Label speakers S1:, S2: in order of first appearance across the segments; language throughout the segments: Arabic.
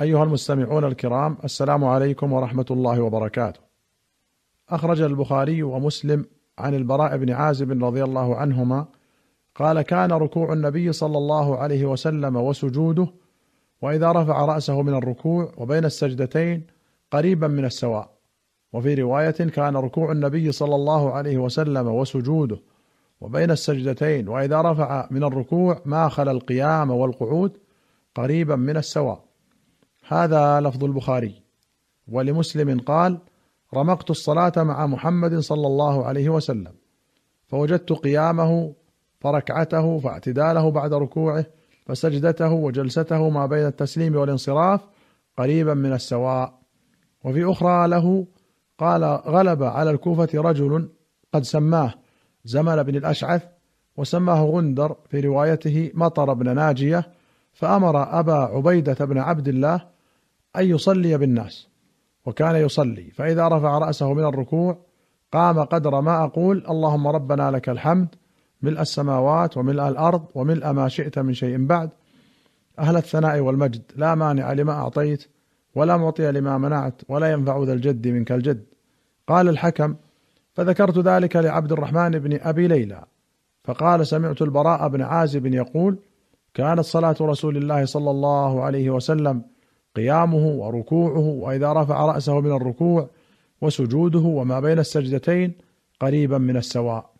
S1: أيها المستمعون الكرام السلام عليكم ورحمة الله وبركاته. أخرج البخاري ومسلم عن البراء بن عازب رضي الله عنهما قال كان ركوع النبي صلى الله عليه وسلم وسجوده وإذا رفع رأسه من الركوع وبين السجدتين قريبا من السواء وفي رواية كان ركوع النبي صلى الله عليه وسلم وسجوده وبين السجدتين وإذا رفع من الركوع ما خلا القيام والقعود قريبا من السواء هذا لفظ البخاري. ولمسلم قال رمقت الصلاة مع محمد صلى الله عليه وسلم فوجدت قيامه فركعته فاعتداله بعد ركوعه فسجدته وجلسته ما بين التسليم والانصراف قريبا من السواء. وفي أخرى له قال غلب على الكوفة رجل قد سماه زمل بن الأشعث وسماه غندر في روايته مطر بن ناجية فأمر أبا عبيدة بن عبد الله أن يصلي بالناس وكان يصلي فإذا رفع رأسه من الركوع قام قدر ما أقول اللهم ربنا لك الحمد ملء السماوات وملء الأرض وملء ما شئت من شيء بعد. أهل الثناء والمجد لا مانع لما أعطيت ولا معطي لما منعت ولا ينفع ذا الجد منك الجد. قال الحكم فذكرت ذلك لعبد الرحمن بن أبي ليلى فقال سمعت البراء بن عازب يقول كانت صلاة رسول الله صلى الله عليه وسلم قيامه وركوعه وإذا رفع رأسه من الركوع وسجوده وما بين السجدتين قريبا من السواء.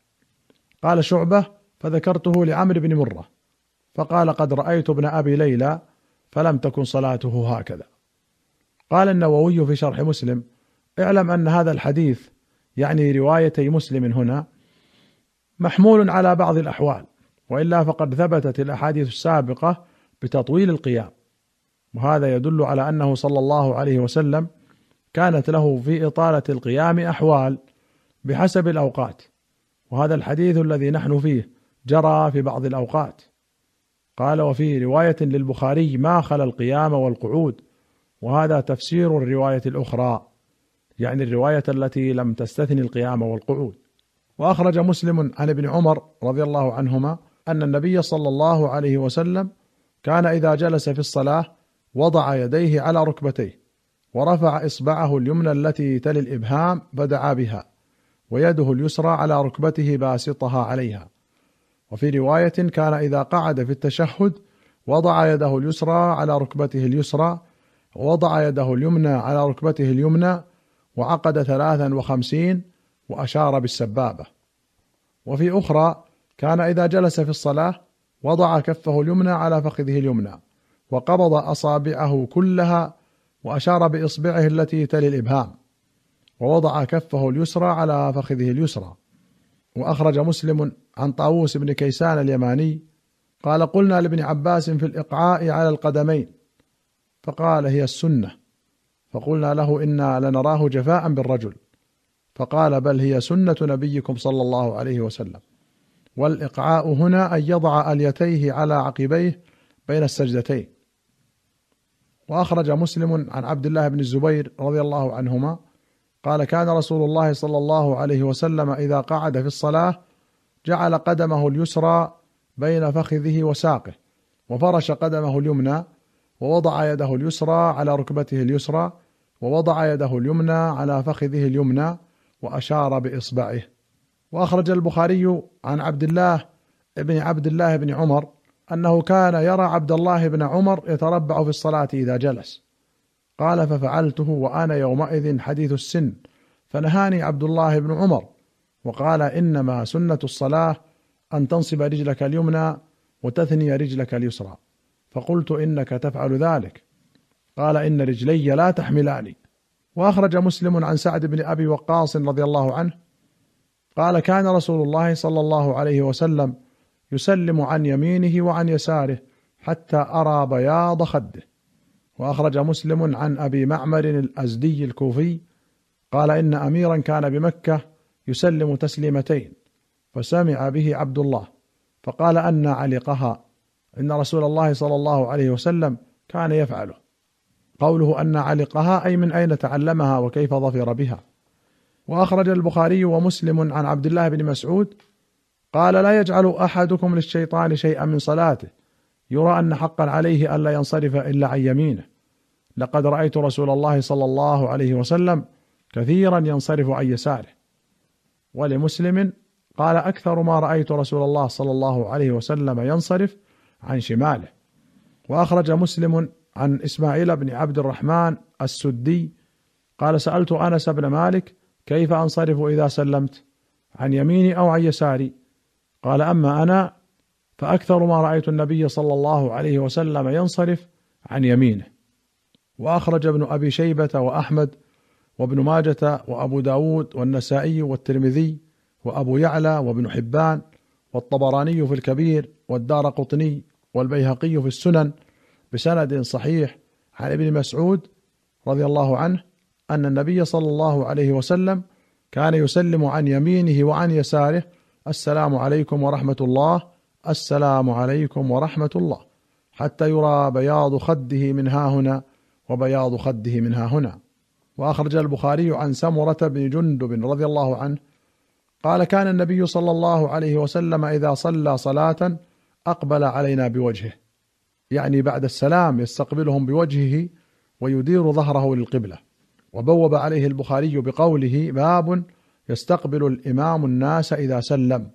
S1: قال شعبة فذكرته لعمرو بن مرة فقال قد رأيت ابن أبي ليلى فلم تكن صلاته هكذا. قال النووي في شرح مسلم اعلم أن هذا الحديث يعني روايتي مسلم هنا محمول على بعض الأحوال وإلا فقد ثبتت الأحاديث السابقة بتطويل القيام. وهذا يدل على أنه صلى الله عليه وسلم كانت له في إطالة القيام أحوال بحسب الأوقات. وهذا الحديث الذي نحن فيه جرى في بعض الأوقات. قال وفي رواية للبخاري ما خلا القيام والقعود. وهذا تفسير الرواية الأخرى يعني الرواية التي لم تستثني القيام والقعود. وأخرج مسلم عن ابن عمر رضي الله عنهما أن النبي صلى الله عليه وسلم كان إذا جلس في الصلاة وضع يديه على ركبتيه ورفع إصبعه اليمنى التي تلي الإبهام فدعا بها ويده اليسرى على ركبته باسطها عليها. وفي رواية كان إذا قعد في التشهد وضع يده اليسرى على ركبته اليسرى ووضع يده اليمنى على ركبته اليمنى وعقد ثلاثا وخمسين وأشار بالسبابة. وفي أخرى كان إذا جلس في الصلاة وضع كفه اليمنى على فخذه اليمنى. وقبض أصابعه كلها وأشار بإصبعه التي تلي الإبهام ووضع كفه اليسرى على فخذه اليسرى. وأخرج مسلم عن طاووس بن كيسان اليماني قال قلنا لابن عباس في الإقعاء على القدمين. فقال هي السنة. فقلنا له إنا لنراه جفاء بالرجل. فقال بل هي سنة نبيكم صلى الله عليه وسلم. والإقعاء هنا أن يضع أليتيه على عقبيه بين السجدتين. وأخرج مسلم عن عبد الله بن الزبير رضي الله عنهما قال كان رسول الله صلى الله عليه وسلم إذا قعد في الصلاة جعل قدمه اليسرى بين فخذه وساقه وفرش قدمه اليمنى ووضع يده اليسرى على ركبته اليسرى ووضع يده اليمنى على فخذه اليمنى وأشار بإصبعه. وأخرج البخاري عن عبد الله بن عبد الله بن عمر أنه كان يرى عبد الله بن عمر يتربع في الصلاة إذا جلس. قال ففعلته وأنا يومئذ حديث السن فنهاني عبد الله بن عمر وقال إنما سنة الصلاة أن تنصب رجلك اليمنى وتثني رجلك اليسرى. فقلت إنك تفعل ذلك. قال إن رجلي لا تحملاني. وأخرج مسلم عن سعد بن أبي وقاص رضي الله عنه قال كان رسول الله صلى الله عليه وسلم يسلم عن يمينه وعن يساره حتى أرى بياض خده. وأخرج مسلم عن أبي معمر الأزدي الكوفي قال إن أميرا كان بمكة يسلم تسليمتين فسمع به عبد الله فقال أن علقها إن رسول الله صلى الله عليه وسلم كان يفعله. قوله أن علقها أي من أين تعلمها وكيف ظفر بها. وأخرج البخاري ومسلم عن عبد الله بن مسعود قال لا يجعل أحدكم للشيطان شيئا من صلاته. يرى أن حقا عليه ألا ينصرف إلا عن يمينه. لقد رأيت رسول الله صلى الله عليه وسلم كثيرا ينصرف عن يساره. ولمسلم قال أكثر ما رأيت رسول الله صلى الله عليه وسلم ينصرف عن شماله. وأخرج مسلم عن إسماعيل بن عبد الرحمن السدي قال سألت أنس بن مالك كيف أنصرف إذا سلمت؟ عن يميني أو عن يساري؟ قال أما أنا فأكثر ما رأيت النبي صلى الله عليه وسلم ينصرف عن يمينه. وأخرج ابن أبي شيبة وأحمد وابن ماجة وأبو داود والنسائي والترمذي وأبو يعلى وابن حبان والطبراني في الكبير والدار قطني والبيهقي في السنن بسند صحيح عن ابن مسعود رضي الله عنه أن النبي صلى الله عليه وسلم كان يسلم عن يمينه وعن يساره السلام عليكم ورحمة الله. السلام عليكم ورحمة الله. حتى يرى بياض خده من ها هنا وبياض خده من ها هنا. وأخرج البخاري عن سمرة بن جندب رضي الله عنه. قال كان النبي صلى الله عليه وسلم إذا صلى صلاة أقبل علينا بوجهه. يعني بعد السلام يستقبلهم بوجهه ويدير ظهره للقبلة. وبوب عليه البخاري بقوله باب يستقبل الإمام الناس إذا سلم.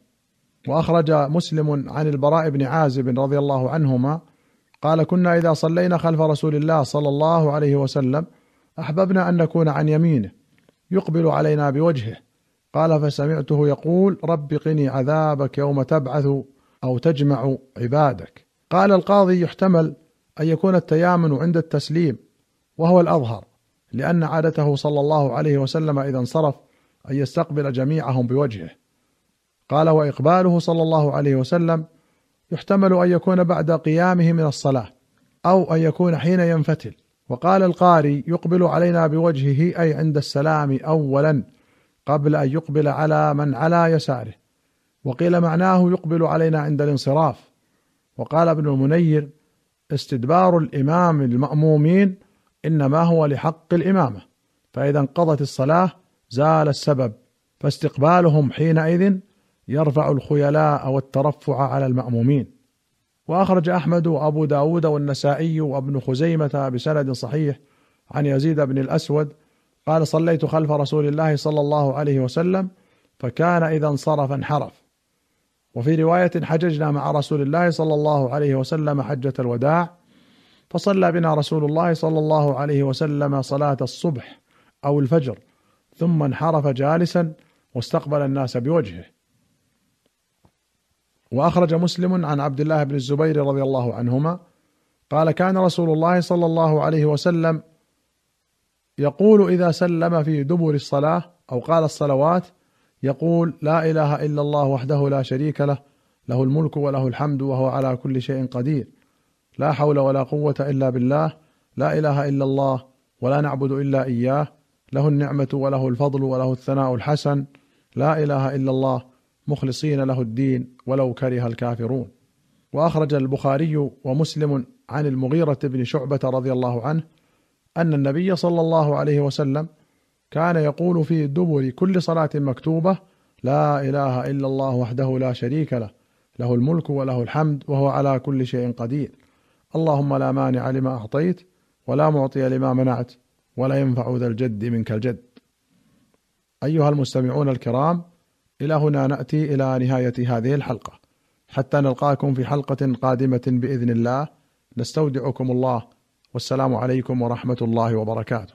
S1: وأخرج مسلم عن البراء بن عازب رضي الله عنهما قال كنا إذا صلينا خلف رسول الله صلى الله عليه وسلم أحببنا أن نكون عن يمينه يقبل علينا بوجهه. قال فسمعته يقول رب قني عذابك يوم تبعث أو تجمع عبادك. قال القاضي يحتمل أن يكون التيامن عند التسليم وهو الأظهر لأن عادته صلى الله عليه وسلم إذا انصرف أن يستقبل جميعهم بوجهه. قال وإقباله صلى الله عليه وسلم يحتمل أن يكون بعد قيامه من الصلاة أو أن يكون حين ينفتل. وقال القاري يقبل علينا بوجهه أي عند السلام اولا قبل أن يقبل على من على يساره. وقيل معناه يقبل علينا عند الانصراف. وقال ابن المنير استدبار الإمام المأمومين إنما هو لحق الإمامة فإذا انقضت الصلاة زال السبب فاستقبالهم حينئذ يرفع الخيلاء والترفع على المأمومين. وأخرج أحمد وأبو داود والنسائي وابن خزيمة بسند صحيح عن يزيد بن الأسود قال صليت خلف رسول الله صلى الله عليه وسلم فكان إذا انصرف انحرف. وفي رواية حججنا مع رسول الله صلى الله عليه وسلم حجة الوداع فصلى بنا رسول الله صلى الله عليه وسلم صلاة الصبح أو الفجر. ثم انحرف جالسا واستقبل الناس بوجهه. وأخرج مسلم عن عبد الله بن الزبير رضي الله عنهما قال كان رسول الله صلى الله عليه وسلم يقول إذا سلم في دبر الصلاة أو قال الصلوات يقول لا إله إلا الله وحده لا شريك له له الملك وله الحمد وهو على كل شيء قدير لا حول ولا قوة إلا بالله لا إله إلا الله ولا نعبد إلا إياه له النعمة وله الفضل وله الثناء الحسن. لا إله إلا الله مخلصين له الدين ولو كره الكافرون. وأخرج البخاري ومسلم عن المغيرة بن شعبة رضي الله عنه أن النبي صلى الله عليه وسلم كان يقول في دبر كل صلاة مكتوبة لا إله إلا الله وحده لا شريك له له الملك وله الحمد وهو على كل شيء قدير. اللهم لا مانع لما أعطيت ولا معطي لما منعت. ولا ينفع ذا الجد منك الجد. أيها المستمعون الكرام إلى هنا نأتي إلى نهاية هذه الحلقة. حتى نلقاكم في حلقة قادمة بإذن الله نستودعكم الله. والسلام عليكم ورحمة الله وبركاته.